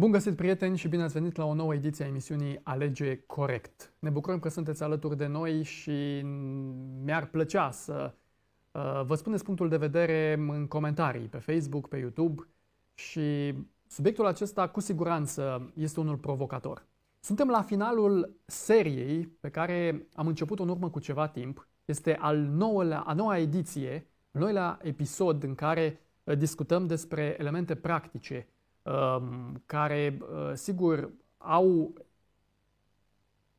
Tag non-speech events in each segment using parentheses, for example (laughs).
Bun găsit, prieteni, și bine ați venit la o nouă ediție a emisiunii Alege Corect. Ne bucurăm că sunteți alături de noi și mi-ar plăcea să uh, vă spuneți punctul de vedere în comentarii pe Facebook, pe YouTube și subiectul acesta cu siguranță este unul provocator. Suntem la finalul seriei pe care am început-o în urmă cu ceva timp. Este al nouălea, a noua ediție, al nouălea episod în care uh, discutăm despre elemente practice Um, care, uh, sigur, au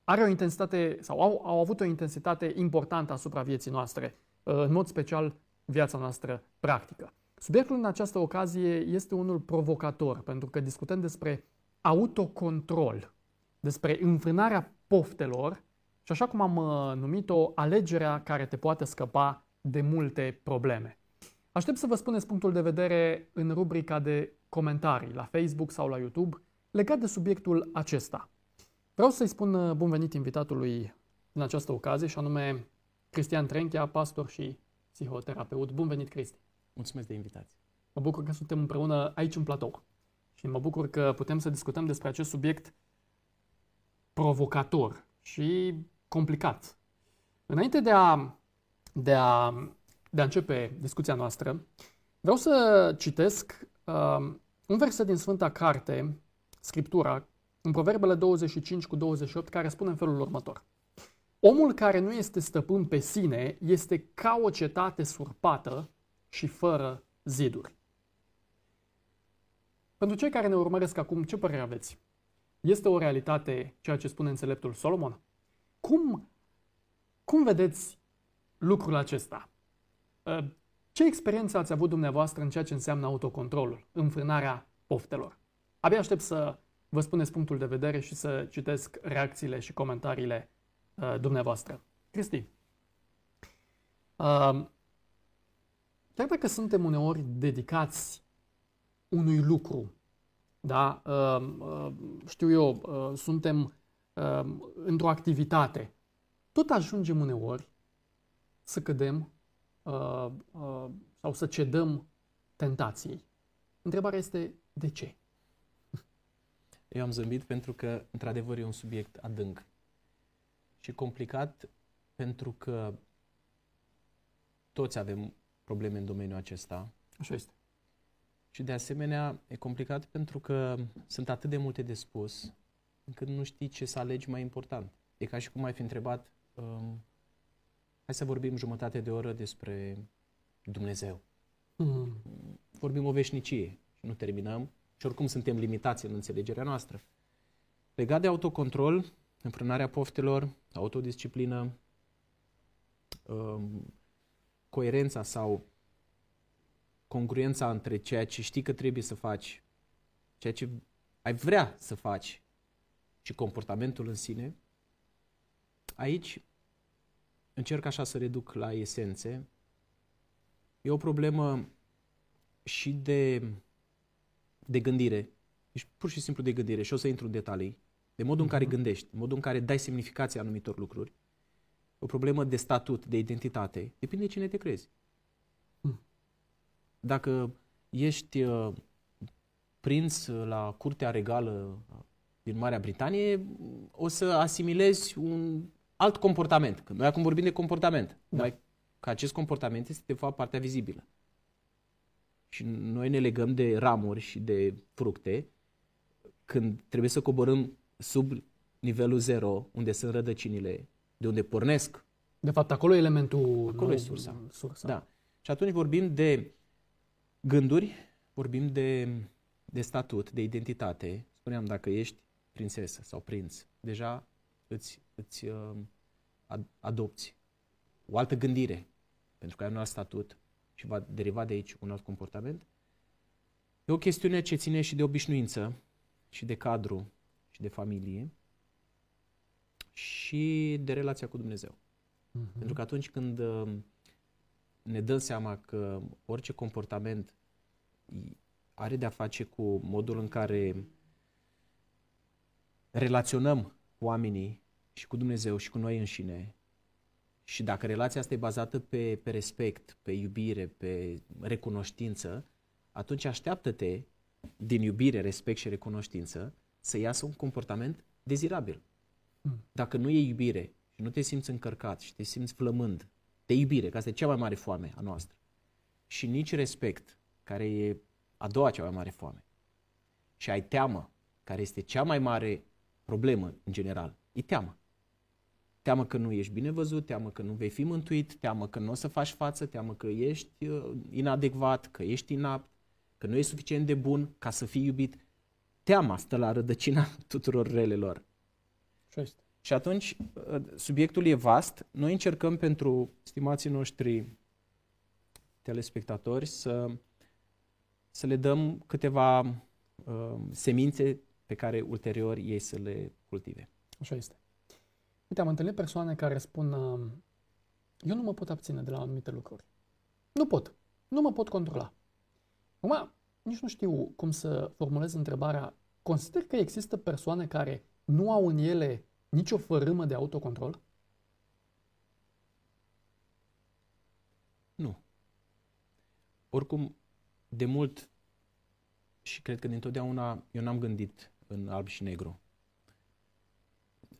are o intensitate sau au, au avut o intensitate importantă asupra vieții noastre, uh, în mod special viața noastră practică. Subiectul în această ocazie este unul provocator, pentru că discutăm despre autocontrol, despre înfrânarea poftelor și așa cum am uh, numit-o, alegerea care te poate scăpa de multe probleme. Aștept să vă spuneți punctul de vedere în rubrica de comentarii la Facebook sau la YouTube legat de subiectul acesta. Vreau să-i spun uh, bun venit invitatului în această ocazie și anume Cristian Trenchea, pastor și psihoterapeut. Bun venit, Cristi! Mulțumesc de invitație! Mă bucur că suntem împreună aici în platou și mă bucur că putem să discutăm despre acest subiect provocator și complicat. Înainte de a, de a, de a începe discuția noastră, vreau să citesc uh, un verset din Sfânta Carte, Scriptura, în Proverbele 25 cu 28, care spune în felul următor. Omul care nu este stăpân pe sine este ca o cetate surpată și fără ziduri. Pentru cei care ne urmăresc acum, ce părere aveți? Este o realitate ceea ce spune înțeleptul Solomon? Cum, cum vedeți lucrul acesta? Ce experiență ați avut dumneavoastră în ceea ce înseamnă autocontrolul, înfrânarea poftelor? Abia aștept să vă spuneți punctul de vedere și să citesc reacțiile și comentariile uh, dumneavoastră. Cristi, uh, chiar dacă suntem uneori dedicați unui lucru, da, uh, uh, știu eu, uh, suntem uh, într-o activitate, tot ajungem uneori să cădem uh, uh, sau să cedăm tentației. Întrebarea este de ce? (laughs) Eu am zâmbit pentru că, într-adevăr, e un subiect adânc și complicat pentru că toți avem probleme în domeniul acesta. Așa este. Și de asemenea e complicat pentru că sunt atât de multe de spus încât nu știi ce să alegi mai important. E ca și cum ai fi întrebat um, Hai să vorbim jumătate de oră despre Dumnezeu. Mm. Vorbim o veșnicie și nu terminăm. Și oricum suntem limitați în înțelegerea noastră. Legat de autocontrol, înfrânarea poftelor, autodisciplină, um, coerența sau congruența între ceea ce știi că trebuie să faci, ceea ce ai vrea să faci și comportamentul în sine, aici încerc așa să reduc la esențe. E o problemă și de, de gândire, deci pur și simplu de gândire și o să intru în detalii, de modul în care mhm. gândești, de modul în care dai semnificație anumitor lucruri. O problemă de statut, de identitate, depinde de cine te crezi. Mm. Dacă ești uh, prinț la curtea regală din Marea Britanie, o să asimilezi un alt comportament. Când noi acum vorbim de comportament. Da. Noi, că acest comportament este de fapt partea vizibilă. Și noi ne legăm de ramuri și de fructe când trebuie să coborâm sub nivelul zero, unde sunt rădăcinile, de unde pornesc. De fapt, acolo e elementul... Acolo nu, e sursa. sursa. Da. Și atunci vorbim de gânduri, vorbim de, de statut, de identitate. Spuneam, dacă ești prințesă sau prinț, deja îți, îți uh, adopți o altă gândire, pentru că ai un alt statut și va deriva de aici un alt comportament. E o chestiune ce ține și de obișnuință, și de cadru, și de familie, și de relația cu Dumnezeu. Uh-huh. Pentru că atunci când uh, ne dăm seama că orice comportament are de-a face cu modul în care relaționăm oamenii și cu Dumnezeu și cu noi înșine. Și dacă relația asta e bazată pe, pe respect, pe iubire, pe recunoștință, atunci așteaptă-te din iubire, respect și recunoștință, să iasă un comportament dezirabil. Mm. Dacă nu e iubire și nu te simți încărcat și te simți flămând de iubire, că asta e cea mai mare foame a noastră, și nici respect, care e a doua cea mai mare foame, și ai teamă, care este cea mai mare problemă în general, e teamă. Teamă că nu ești bine văzut, teamă că nu vei fi mântuit, teamă că nu o să faci față, teamă că ești uh, inadecvat, că ești inapt, că nu ești suficient de bun ca să fii iubit. Teama stă la rădăcina (laughs) tuturor relelor. Și atunci, uh, subiectul e vast. Noi încercăm pentru stimații noștri telespectatori să, să le dăm câteva uh, semințe pe care ulterior ei să le cultive. Așa este. Uite, am întâlnit persoane care spun uh, eu nu mă pot abține de la anumite lucruri. Nu pot. Nu mă pot controla. Acum, nici nu știu cum să formulez întrebarea. Consider că există persoane care nu au în ele nicio fărâmă de autocontrol? Nu. Oricum, de mult și cred că dintotdeauna eu n-am gândit în alb și negru.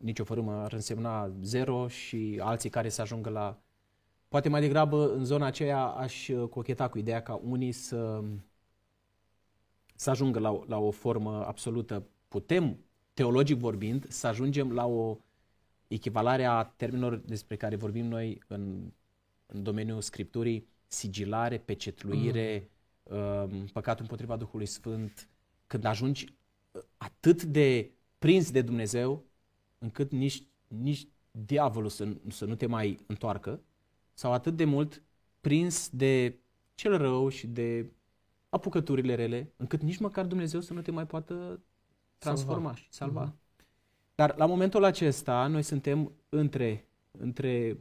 Nici o fărâmă ar însemna zero și alții care să ajungă la... Poate mai degrabă în zona aceea aș cocheta cu ideea ca unii să, să ajungă la, la o formă absolută. Putem, teologic vorbind, să ajungem la o echivalare a termenilor despre care vorbim noi în, în domeniul Scripturii, sigilare, pecetluire, mm. păcatul împotriva Duhului Sfânt, când ajungi atât de prins de Dumnezeu, încât nici, nici diavolul să, să nu te mai întoarcă, sau atât de mult prins de cel rău și de apucăturile rele, încât nici măcar Dumnezeu să nu te mai poată transforma salva. și salva. Mm-hmm. Dar la momentul acesta noi suntem între, între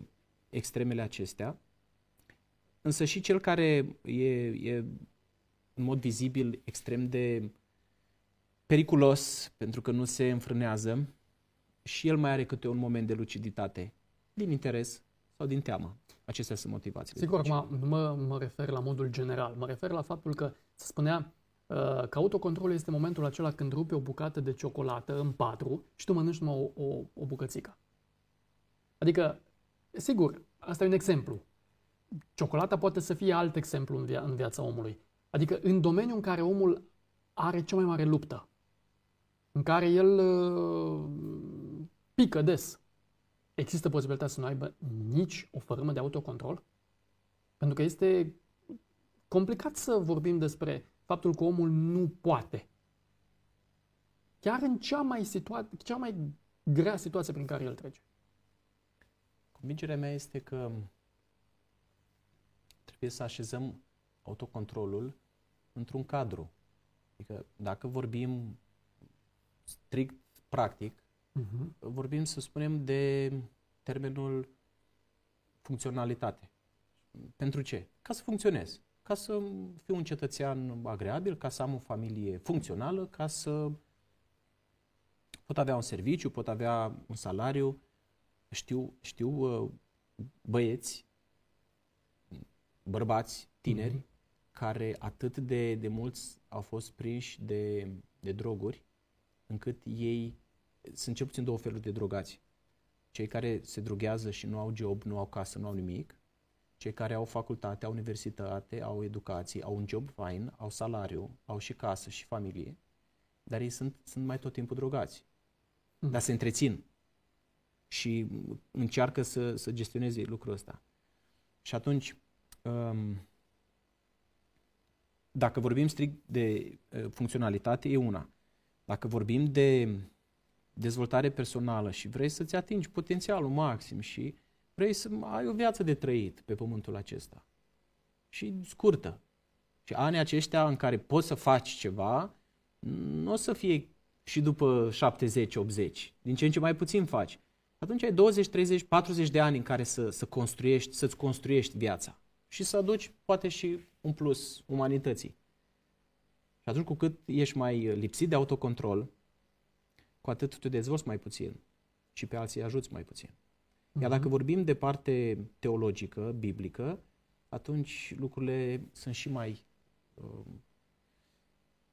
extremele acestea, însă și cel care e, e în mod vizibil extrem de periculos pentru că nu se înfrânează și el mai are câte un moment de luciditate din interes sau din teamă. Acestea sunt motivațiile. Sigur, mă, mă, mă refer la modul general. Mă refer la faptul că se spunea uh, că autocontrolul este momentul acela când rupi o bucată de ciocolată în patru și tu mănânci numai o, o, o bucățică. Adică, sigur, asta e un exemplu. Ciocolata poate să fie alt exemplu în, via- în viața omului. Adică în domeniul în care omul are cea mai mare luptă, în care el uh, pică des, există posibilitatea să nu aibă nici o fărâmă de autocontrol? Pentru că este complicat să vorbim despre faptul că omul nu poate. Chiar în cea mai, situa- cea mai grea situație prin care el trece. Convingerea mea este că trebuie să așezăm autocontrolul într-un cadru. Adică dacă vorbim strict practic, uh-huh. vorbim, să spunem, de termenul funcționalitate. Pentru ce? Ca să funcționez. Ca să fiu un cetățean agreabil, ca să am o familie funcțională, ca să pot avea un serviciu, pot avea un salariu. Știu, știu uh, băieți, bărbați, tineri, uh-huh. care atât de, de mulți au fost prinși de, de droguri, încât ei sunt cel puțin două feluri de drogați. Cei care se droghează și nu au job, nu au casă, nu au nimic, cei care au facultate, au universitate, au educație, au un job fain, au salariu, au și casă și familie, dar ei sunt, sunt mai tot timpul drogați. Mm. Dar se întrețin și încearcă să, să gestioneze lucrul ăsta. Și atunci, um, dacă vorbim strict de uh, funcționalitate, e una. Dacă vorbim de dezvoltare personală și vrei să-ți atingi potențialul maxim și vrei să ai o viață de trăit pe pământul acesta și scurtă. Și anii aceștia în care poți să faci ceva, nu o să fie și după 70-80, din ce în ce mai puțin faci. Atunci ai 20, 30, 40 de ani în care să, să construiești, să-ți construiești viața și să aduci poate și un plus umanității. Și atunci cu cât ești mai lipsit de autocontrol, cu atât tu dezvolți mai puțin și pe alții ajuți mai puțin. Iar dacă mhm. vorbim de parte teologică, biblică, atunci lucrurile sunt și mai uh,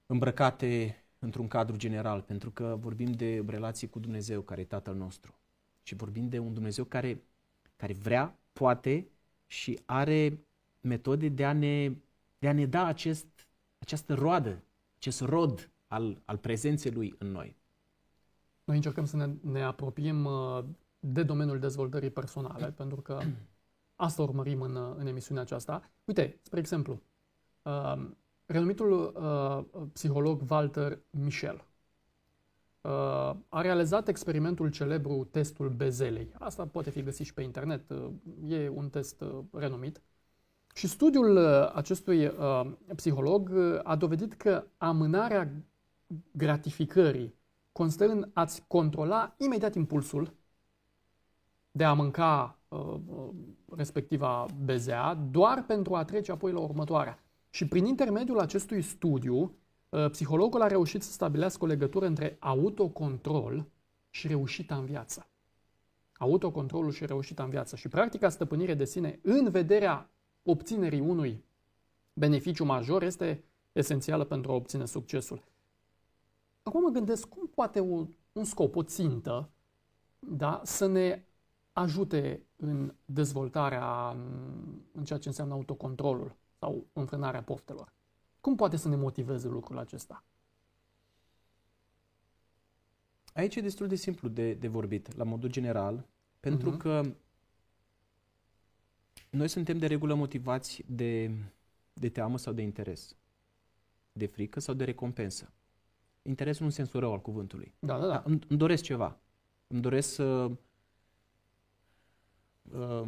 îmbrăcate într-un cadru general, pentru că vorbim de relații cu Dumnezeu, care e Tatăl nostru. Și vorbim de un Dumnezeu care, care vrea, poate și are metode de a ne, de a ne da acest, această roadă, acest rod al, al prezenței Lui în noi. Noi încercăm să ne, ne apropiem uh, de domeniul dezvoltării personale, pentru că asta urmărim în, în emisiunea aceasta. Uite, spre exemplu, uh, renumitul uh, psiholog Walter Michel uh, a realizat experimentul celebru testul bezelei. Asta poate fi găsit și pe internet, uh, e un test uh, renumit. Și studiul uh, acestui uh, psiholog uh, a dovedit că amânarea gratificării constă în a-ți controla imediat impulsul de a mânca uh, uh, respectiva bezea, doar pentru a trece apoi la următoarea. Și prin intermediul acestui studiu, uh, psihologul a reușit să stabilească o legătură între autocontrol și reușita în viață. Autocontrolul și reușita în viață. Și practica stăpânire de sine în vederea obținerii unui beneficiu major este esențială pentru a obține succesul. Acum mă gândesc cum poate un, un scop, o țintă, da, să ne ajute în dezvoltarea, în ceea ce înseamnă autocontrolul sau înfrânarea poftelor. Cum poate să ne motiveze lucrul acesta? Aici e destul de simplu de, de vorbit, la modul general, pentru uh-huh. că noi suntem de regulă motivați de, de teamă sau de interes, de frică sau de recompensă. Interesul în sensul rău al cuvântului. Da, da, da. Îmi, îmi doresc ceva. Îmi doresc să uh,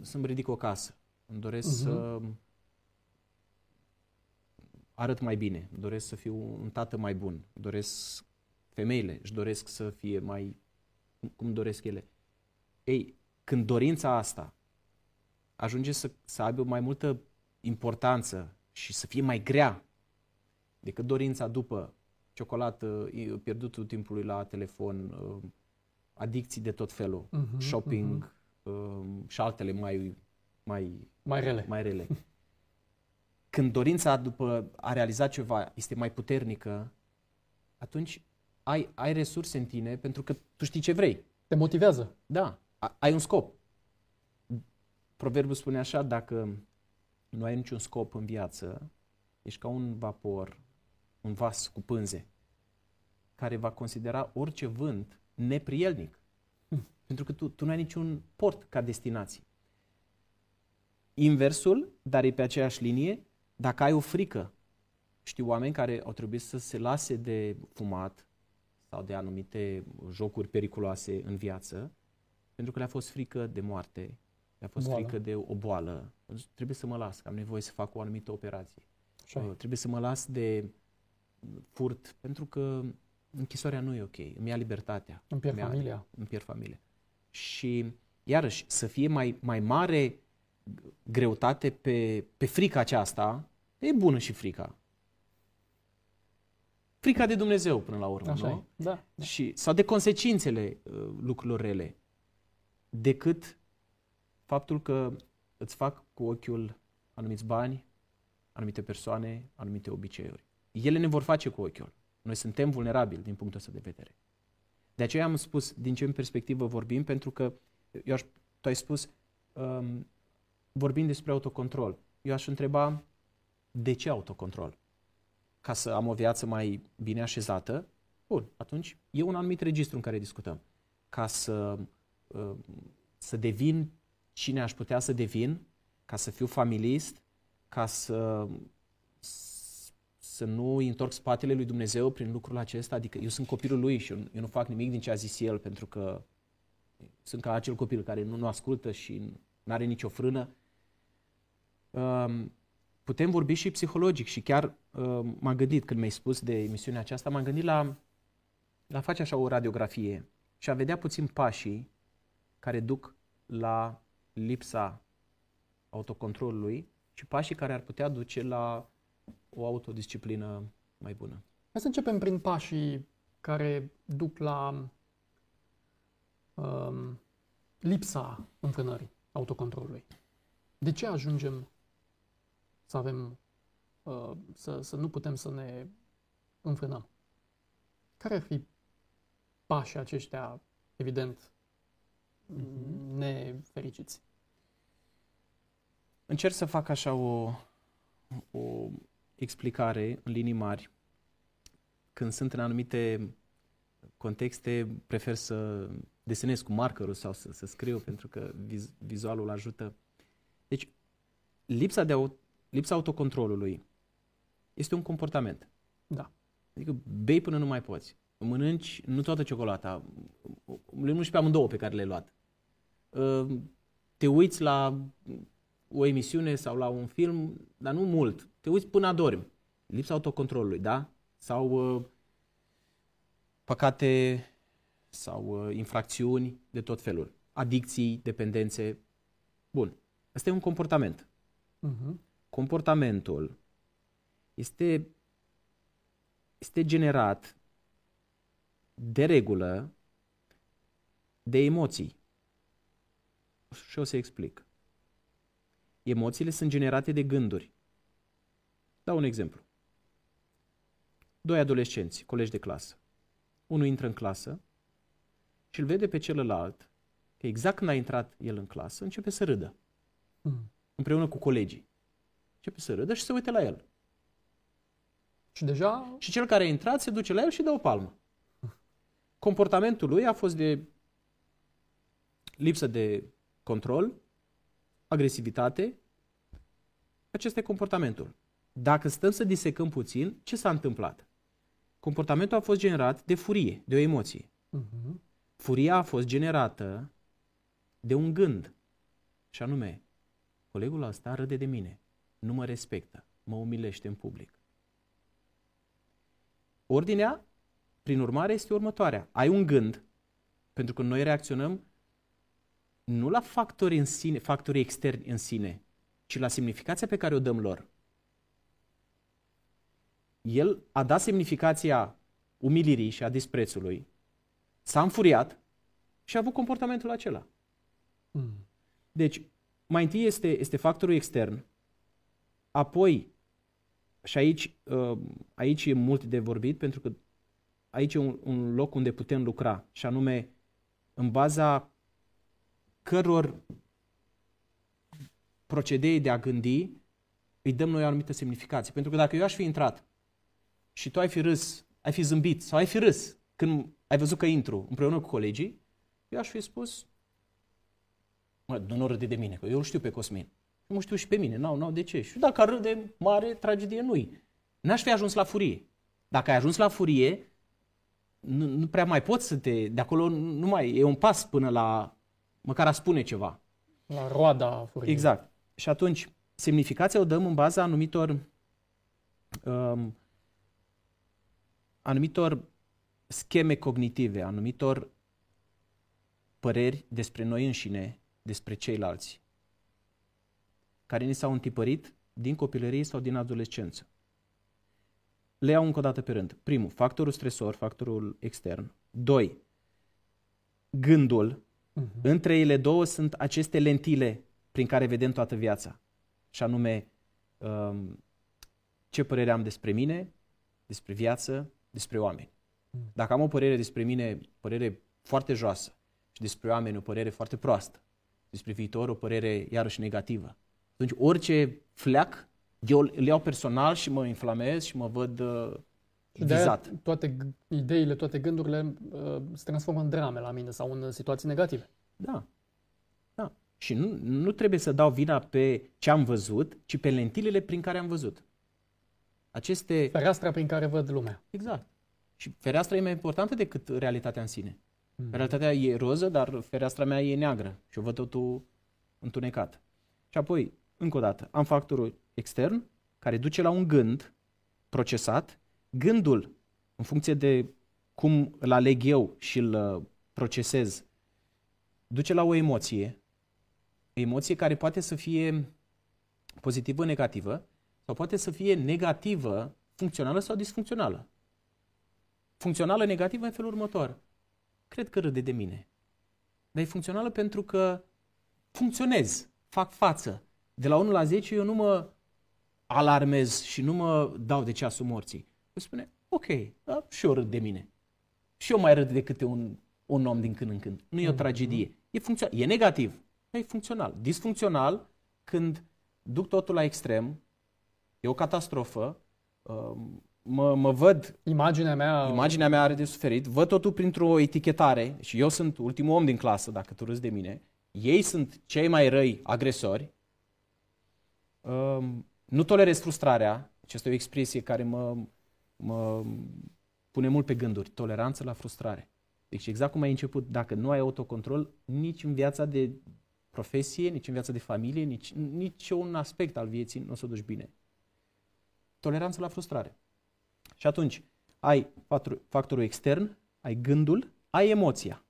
să-mi ridic o casă. Îmi doresc uh-huh. să arăt mai bine. Îmi doresc să fiu un tată mai bun. Îmi doresc femeile, își doresc să fie mai cum doresc ele. Ei, când dorința asta ajunge să, să aibă mai multă importanță și să fie mai grea decât dorința după ciocolată, pierdutul timpului la telefon, uh, adicții de tot felul, uh-huh, shopping uh-huh. și altele mai, mai, mai rele. Mai rele. Când dorința după a realiza ceva este mai puternică, atunci ai, ai resurse în tine pentru că tu știi ce vrei. Te motivează. Da, ai un scop. Proverbul spune așa, dacă nu ai niciun scop în viață, ești ca un vapor un vas cu pânze, care va considera orice vânt neprielnic. Hm. Pentru că tu, tu nu ai niciun port ca destinație. Inversul, dar e pe aceeași linie, dacă ai o frică, știu oameni care au trebuit să se lase de fumat sau de anumite jocuri periculoase în viață, pentru că le-a fost frică de moarte, le-a fost boală. frică de o boală. Trebuie să mă las, că am nevoie să fac o anumită operație. Așa. Trebuie să mă las de furt, pentru că închisoarea nu e ok, îmi ia libertatea. Îmi pierd familia. Îmi pierd familia. Și, iarăși, să fie mai, mai mare greutate pe, pe frica aceasta, e bună și frica. Frica de Dumnezeu, până la urmă, Așa nu? Da, da. Și, sau de consecințele uh, lucrurilor rele, decât faptul că îți fac cu ochiul anumiți bani, anumite persoane, anumite obiceiuri ele ne vor face cu ochiul. Noi suntem vulnerabili din punctul ăsta de vedere. De aceea am spus din ce perspectivă vorbim, pentru că eu aș, tu ai spus um, vorbim despre autocontrol. Eu aș întreba de ce autocontrol? Ca să am o viață mai bine așezată? Bun, atunci e un anumit registru în care discutăm. Ca să, uh, să devin cine aș putea să devin, ca să fiu familist, ca să să nu îi întorc spatele lui Dumnezeu prin lucrul acesta, adică eu sunt copilul lui și eu, eu nu fac nimic din ce a zis el pentru că sunt ca acel copil care nu, nu ascultă și nu are nicio frână. Um, putem vorbi și psihologic și chiar um, m-am gândit când mi-ai spus de emisiunea aceasta, m-am gândit la, la face așa o radiografie și a vedea puțin pașii care duc la lipsa autocontrolului și pașii care ar putea duce la o autodisciplină mai bună. Hai să începem prin pașii care duc la um, lipsa înfrânării autocontrolului. De ce ajungem să avem, uh, să, să nu putem să ne înfrânăm? Care ar fi pașii aceștia, evident, mm-hmm. nefericiți? Încerc să fac așa o, o explicare în linii mari. Când sunt în anumite contexte, prefer să desenez cu markerul sau să, să scriu pentru că viz, vizualul ajută. Deci, lipsa, de au, lipsa autocontrolului este un comportament. Da. Adică bei până nu mai poți. Mănânci nu toată ciocolata, le mănânci pe amândouă pe care le-ai luat. Uh, te uiți la o emisiune sau la un film, dar nu mult. Te uiți până adormi. Lipsa autocontrolului, da? Sau uh, păcate sau uh, infracțiuni de tot felul. Adicții, dependențe. Bun. Asta e un comportament. Uh-huh. Comportamentul este, este generat de regulă de emoții. Și o să explic. Emoțiile sunt generate de gânduri. Dau un exemplu. Doi adolescenți, colegi de clasă. Unul intră în clasă și îl vede pe celălalt că exact când a intrat el în clasă, începe să râdă. Mm. Împreună cu colegii. Începe să râdă și se uite la el. Și deja... Și cel care a intrat se duce la el și dă o palmă. Comportamentul lui a fost de lipsă de control, agresivitate. Acesta e comportamentul. Dacă stăm să disecăm puțin, ce s-a întâmplat? Comportamentul a fost generat de furie, de o emoție. Uh-huh. Furia a fost generată de un gând, și anume, colegul ăsta râde de mine, nu mă respectă, mă umilește în public. Ordinea, prin urmare, este următoarea. Ai un gând, pentru că noi reacționăm nu la factorii în sine, factorii externi în sine, ci la semnificația pe care o dăm lor. El a dat semnificația umilirii și a disprețului, s-a înfuriat și a avut comportamentul acela. Mm. Deci, mai întâi este, este factorul extern, apoi, și aici, uh, aici e mult de vorbit, pentru că aici e un, un loc unde putem lucra, și anume, în baza căror procedee de a gândi, îi dăm noi o anumită semnificație. Pentru că dacă eu aș fi intrat și tu ai fi râs, ai fi zâmbit sau ai fi râs când ai văzut că intru împreună cu colegii, eu aș fi spus, mă, nu râde de mine, că eu îl știu pe Cosmin. Nu mă știu și pe mine, n-au, n-au de ce. Și dacă râde, mare tragedie nu-i. N-aș fi ajuns la furie. Dacă ai ajuns la furie, nu, nu prea mai poți să te... De acolo nu mai... E un pas până la măcar a spune ceva. La roada furiei. Exact. Și atunci, semnificația o dăm în baza anumitor um, anumitor scheme cognitive, anumitor păreri despre noi înșine, despre ceilalți, care ni s-au întipărit din copilărie sau din adolescență. Le iau încă o dată pe rând. Primul, factorul stresor, factorul extern. Doi, gândul, Uh-huh. Între ele două sunt aceste lentile prin care vedem toată viața. Și anume, um, ce părere am despre mine, despre viață, despre oameni. Uh-huh. Dacă am o părere despre mine, părere foarte joasă, și despre oameni o părere foarte proastă, despre viitor o părere iarăși negativă, atunci orice fleac, eu îl iau personal și mă inflamez și mă văd uh, vizat. toate ideile, toate gândurile uh, se transformă în drame la mine sau în situații negative. Da. Da. Și nu, nu trebuie să dau vina pe ce am văzut, ci pe lentilele prin care am văzut. Aceste... Fereastra prin care văd lumea. Exact. Și fereastra e mai importantă decât realitatea în sine. Mm. Realitatea e roză, dar fereastra mea e neagră și o văd totul întunecat. Și apoi, încă o dată, am factorul extern care duce la un gând procesat Gândul, în funcție de cum îl aleg eu și îl uh, procesez, duce la o emoție, o emoție care poate să fie pozitivă, negativă, sau poate să fie negativă, funcțională sau disfuncțională. Funcțională, negativă în felul următor. Cred că râde de mine. Dar e funcțională pentru că funcționez, fac față. De la 1 la 10 eu nu mă alarmez și nu mă dau de ceasul morții. Îți spune, ok, da, și eu râd de mine. Și eu mai râd de câte un, un om din când în când. Nu e o tragedie. E, funcțional. e negativ, e funcțional. Disfuncțional, când duc totul la extrem, e o catastrofă, um, mă, mă văd... Imaginea mea... Imaginea mea are de suferit, văd totul printr-o etichetare și eu sunt ultimul om din clasă, dacă tu râzi de mine, ei sunt cei mai răi agresori, um, nu tolerez frustrarea, aceasta e o expresie care mă, mă pune mult pe gânduri, toleranță la frustrare. Deci exact cum ai început, dacă nu ai autocontrol, nici în viața de profesie, nici în viața de familie, nici, nici un aspect al vieții nu o să o duci bine. Toleranță la frustrare. Și atunci ai factorul extern, ai gândul, ai emoția.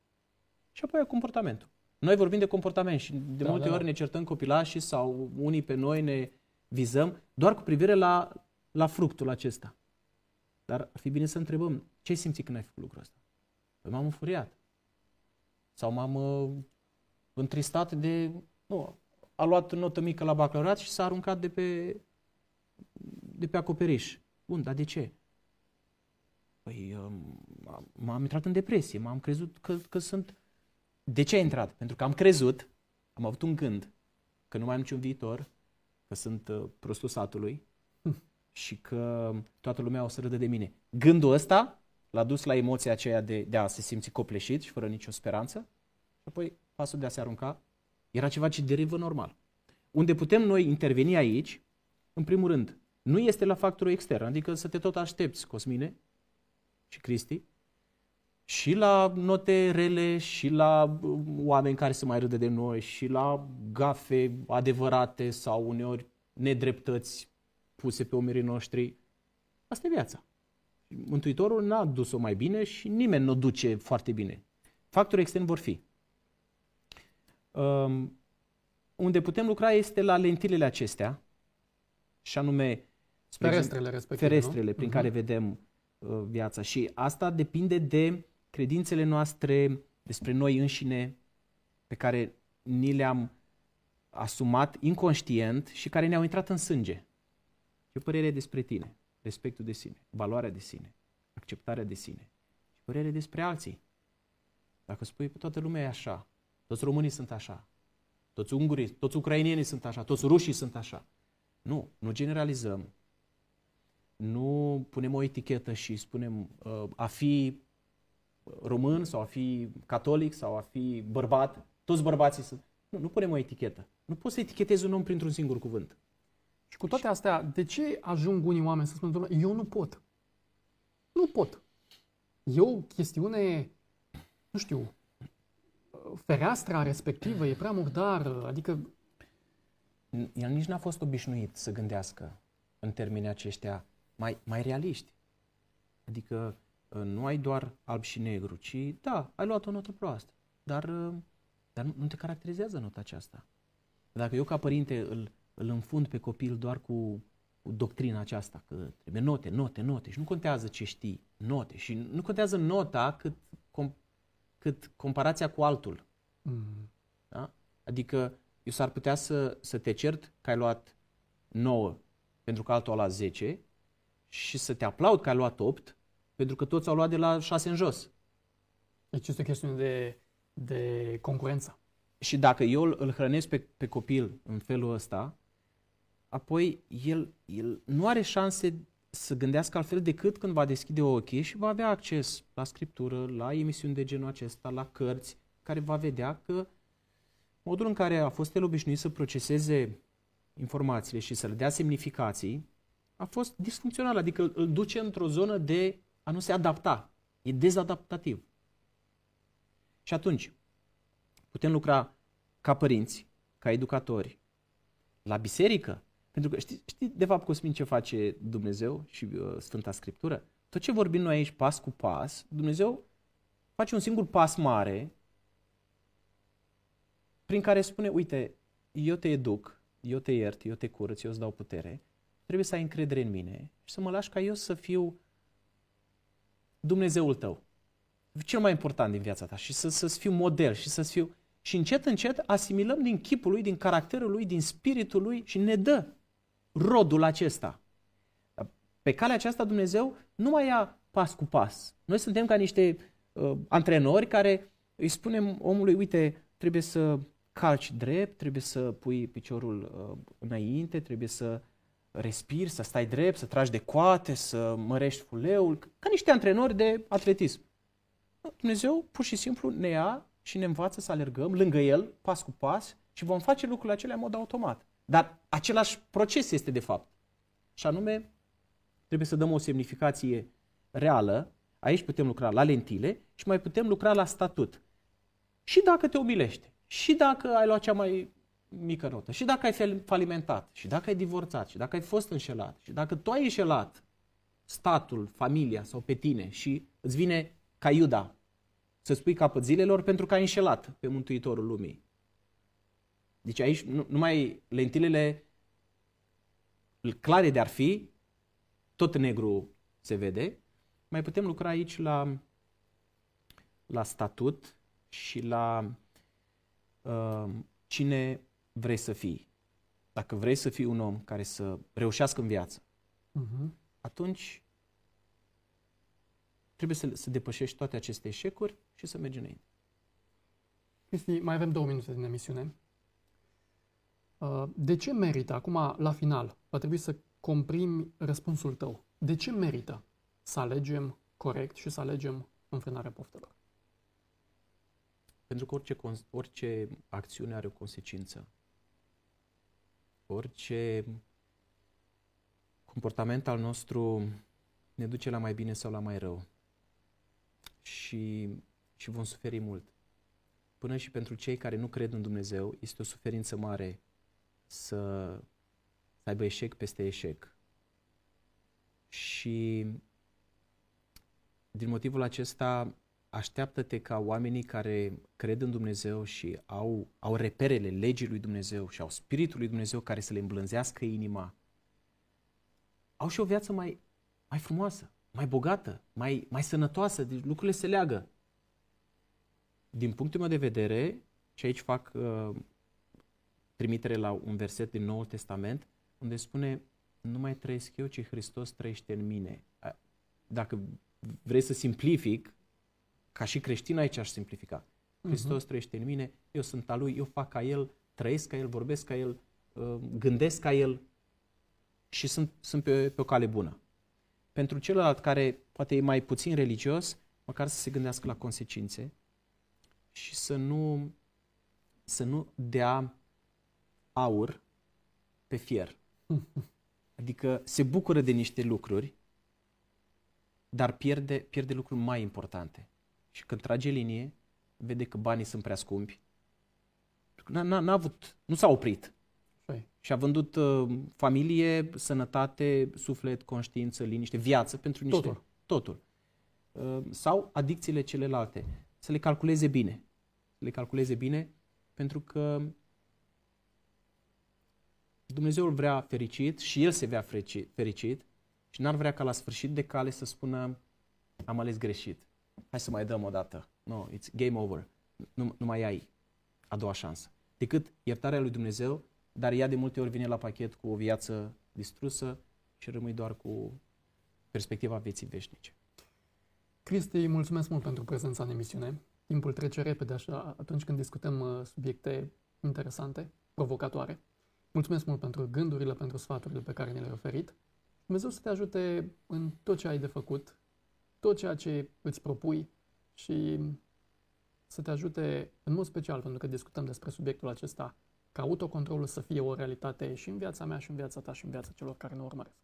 Și apoi ai comportamentul. Noi vorbim de comportament și de da, multe da, ori da. ne certăm copilașii sau unii pe noi ne vizăm doar cu privire la, la fructul acesta. Dar ar fi bine să întrebăm, ce simți când ai făcut lucrul ăsta? Păi m-am înfuriat. Sau m-am uh, întristat de... Nu, a luat notă mică la bacalaureat și s-a aruncat de pe, de pe acoperiș. Bun, dar de ce? Păi um, m-am intrat în depresie, m-am crezut că, că sunt... De ce a intrat? Pentru că am crezut, am avut un gând că nu mai am niciun viitor, că sunt uh, prostul satului hm. Și că toată lumea o să râdă de mine. Gândul ăsta l-a dus la emoția aceea de, de a se simți copleșit și fără nicio speranță și apoi pasul de a se arunca era ceva ce derivă normal. Unde putem noi interveni aici, în primul rând, nu este la factorul extern, adică să te tot aștepți, Cosmine și Cristi, și la note rele, și la uh, oameni care să mai râde de noi, și la gafe adevărate sau uneori nedreptăți puse pe umerii noștri. Asta e viața. Mântuitorul n-a dus-o mai bine și nimeni nu o duce foarte bine. Factorii externi vor fi. Um, unde putem lucra este la lentilele acestea, și anume ferestrele, respectiv, ferestrele prin uh-huh. care vedem uh, viața. Și asta depinde de credințele noastre despre noi înșine pe care ni le-am asumat inconștient și care ne-au intrat în sânge. Ce părere despre tine? Respectul de sine, valoarea de sine, acceptarea de sine. Ce părere despre alții? Dacă spui, toată lumea e așa, toți românii sunt așa, toți ungurii, toți ucrainienii sunt așa, toți rușii sunt așa. Nu, nu generalizăm. Nu punem o etichetă și spunem uh, a fi român sau a fi catolic sau a fi bărbat, toți bărbații sunt. Nu, nu punem o etichetă. Nu poți să etichetezi un om printr-un singur cuvânt. Și cu toate astea, de ce ajung unii oameni să spună, domnule, eu nu pot? Nu pot. E o chestiune, nu știu, fereastra respectivă e prea murdară, adică... El nici n-a fost obișnuit să gândească în termenii aceștia mai, mai realiști. Adică nu ai doar alb și negru, ci da, ai luat o notă proastă, dar, uh, dar nu te caracterizează nota aceasta. Dacă eu ca părinte îl, îl înfund pe copil doar cu, cu doctrina aceasta, că trebuie note, note, note și nu contează ce știi, note și nu contează nota cât, com, cât comparația cu altul. Mm. Da? Adică eu s-ar putea să, să te cert că ai luat 9 pentru că altul a luat 10 și să te aplaud că ai luat 8 pentru că toți au luat de la 6 în jos. Deci este o chestiune de, de concurență. Și dacă eu îl hrănesc pe, pe copil în felul ăsta, apoi el, el nu are șanse să gândească altfel decât când va deschide ochii și va avea acces la scriptură, la emisiuni de genul acesta, la cărți, care va vedea că modul în care a fost el obișnuit să proceseze informațiile și să le dea semnificații a fost disfuncțional, adică îl duce într-o zonă de a nu se adapta. E dezadaptativ. Și atunci, putem lucra ca părinți, ca educatori, la biserică, pentru că știi, știi de fapt, Cosmin, ce face Dumnezeu și uh, Sfânta Scriptură? Tot ce vorbim noi aici pas cu pas, Dumnezeu face un singur pas mare prin care spune, uite, eu te educ, eu te iert, eu te curăț, eu îți dau putere, trebuie să ai încredere în mine și să mă lași ca eu să fiu Dumnezeul tău. Cel mai important din viața ta și să, să-ți fiu model și să-ți fiu... Și încet, încet asimilăm din chipul lui, din caracterul lui, din spiritul lui și ne dă rodul acesta. pe calea aceasta Dumnezeu nu mai ia pas cu pas. Noi suntem ca niște uh, antrenori care îi spunem omului, uite, trebuie să calci drept, trebuie să pui piciorul uh, înainte, trebuie să respiri, să stai drept, să tragi de coate, să mărești fuleul, ca niște antrenori de atletism. Dumnezeu pur și simplu ne ia și ne învață să alergăm lângă El, pas cu pas, și vom face lucrurile acelea în mod automat. Dar același proces este de fapt. Și anume, trebuie să dăm o semnificație reală, aici putem lucra la lentile și mai putem lucra la statut. Și dacă te umilește, și dacă ai luat cea mai mică notă, și dacă ai falimentat, și dacă ai divorțat, și dacă ai fost înșelat, și dacă tu ai înșelat statul, familia sau pe tine și îți vine ca Iuda să spui capăt zilelor pentru că ai înșelat pe Mântuitorul lumii. Deci aici nu, numai lentilele clare de ar fi, tot negru se vede, mai putem lucra aici la, la statut și la uh, cine vrei să fii. Dacă vrei să fii un om care să reușească în viață, uh-huh. atunci trebuie să, să depășești toate aceste eșecuri și să mergi înainte. Cristi, mai avem două minute din emisiune. Uh, de ce merită, acum la final, va trebui să comprimi răspunsul tău. De ce merită să alegem corect și să alegem înfrânarea poftelor? Pentru că orice, orice acțiune are o consecință. Orice comportament al nostru ne duce la mai bine sau la mai rău. Și, și vom suferi mult. Până și pentru cei care nu cred în Dumnezeu, este o suferință mare să, să aibă eșec peste eșec. Și din motivul acesta așteaptă-te ca oamenii care cred în Dumnezeu și au, au reperele legii lui Dumnezeu și au spiritul lui Dumnezeu care să le îmblânzească inima, au și o viață mai, mai frumoasă, mai bogată, mai, mai sănătoasă, deci lucrurile se leagă. Din punctul meu de vedere, și aici fac uh, trimitere la un verset din Noul Testament, unde spune, nu mai trăiesc eu, ci Hristos trăiește în mine. Dacă vrei să simplific, ca și creștin aici aș simplifica. Hristos uh-huh. trăiește în mine, eu sunt al Lui, eu fac ca El, trăiesc ca El, vorbesc ca El, uh, gândesc ca El și sunt, sunt pe, pe o cale bună. Pentru celălalt care poate e mai puțin religios, măcar să se gândească la consecințe și să nu, să nu dea aur pe fier. Adică se bucură de niște lucruri, dar pierde, pierde lucruri mai importante. Și când trage linie, vede că banii sunt prea scumpi. N-a, n-a avut, nu s-a oprit. Fai. Și a vândut uh, familie, sănătate, suflet, conștiință, liniște, viață pentru niște... Totul. Totul. Uh, sau adicțiile celelalte. Să le calculeze bine. Să le calculeze bine pentru că Dumnezeu îl vrea fericit și el se vrea fericit și n-ar vrea ca la sfârșit de cale să spună am ales greșit. Hai să mai dăm o dată. No, it's game over. Nu, nu mai ai a doua șansă. Decât iertarea lui Dumnezeu, dar ea de multe ori vine la pachet cu o viață distrusă și rămâi doar cu perspectiva vieții veșnice. Cristi, mulțumesc mult pentru prezența în emisiune. Timpul trece repede așa atunci când discutăm uh, subiecte interesante, provocatoare. Mulțumesc mult pentru gândurile, pentru sfaturile pe care ne le-ai oferit. Dumnezeu să te ajute în tot ce ai de făcut, tot ceea ce îți propui și să te ajute în mod special, pentru că discutăm despre subiectul acesta, ca autocontrolul să fie o realitate și în viața mea, și în viața ta, și în viața celor care ne urmăresc.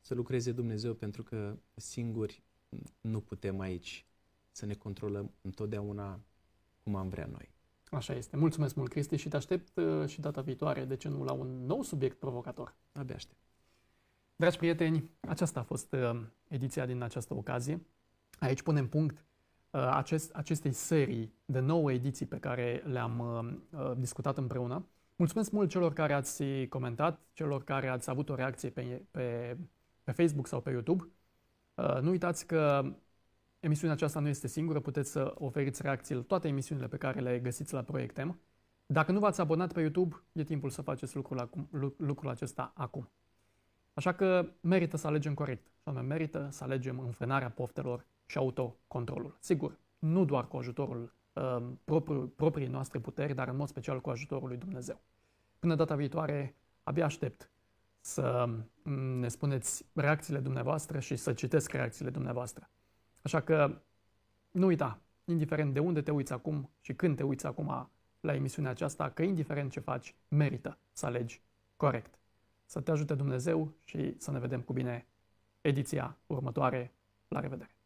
Să lucreze Dumnezeu, pentru că singuri nu putem aici să ne controlăm întotdeauna cum am vrea noi. Așa este. Mulțumesc mult, Cristi, și te aștept uh, și data viitoare, de ce nu, la un nou subiect provocator. Abia aștept. Dragi prieteni, aceasta a fost uh, ediția din această ocazie. Aici punem punct uh, acest, acestei serii de nouă ediții pe care le-am uh, discutat împreună. Mulțumesc mult celor care ați comentat, celor care ați avut o reacție pe, pe, pe Facebook sau pe YouTube. Uh, nu uitați că Emisiunea aceasta nu este singură, puteți să oferiți reacții la toate emisiunile pe care le găsiți la Proiectem. Dacă nu v-ați abonat pe YouTube, e timpul să faceți lucrul, acum, lucrul acesta acum. Așa că merită să alegem corect. Și anume, merită să alegem înfrânarea poftelor și autocontrolul. Sigur, nu doar cu ajutorul uh, propriu, proprii noastre puteri, dar în mod special cu ajutorul lui Dumnezeu. Până data viitoare, abia aștept să mm, ne spuneți reacțiile dumneavoastră și să citesc reacțiile dumneavoastră. Așa că nu uita, indiferent de unde te uiți acum și când te uiți acum la emisiunea aceasta, că indiferent ce faci, merită să alegi corect. Să te ajute Dumnezeu și să ne vedem cu bine ediția următoare. La revedere!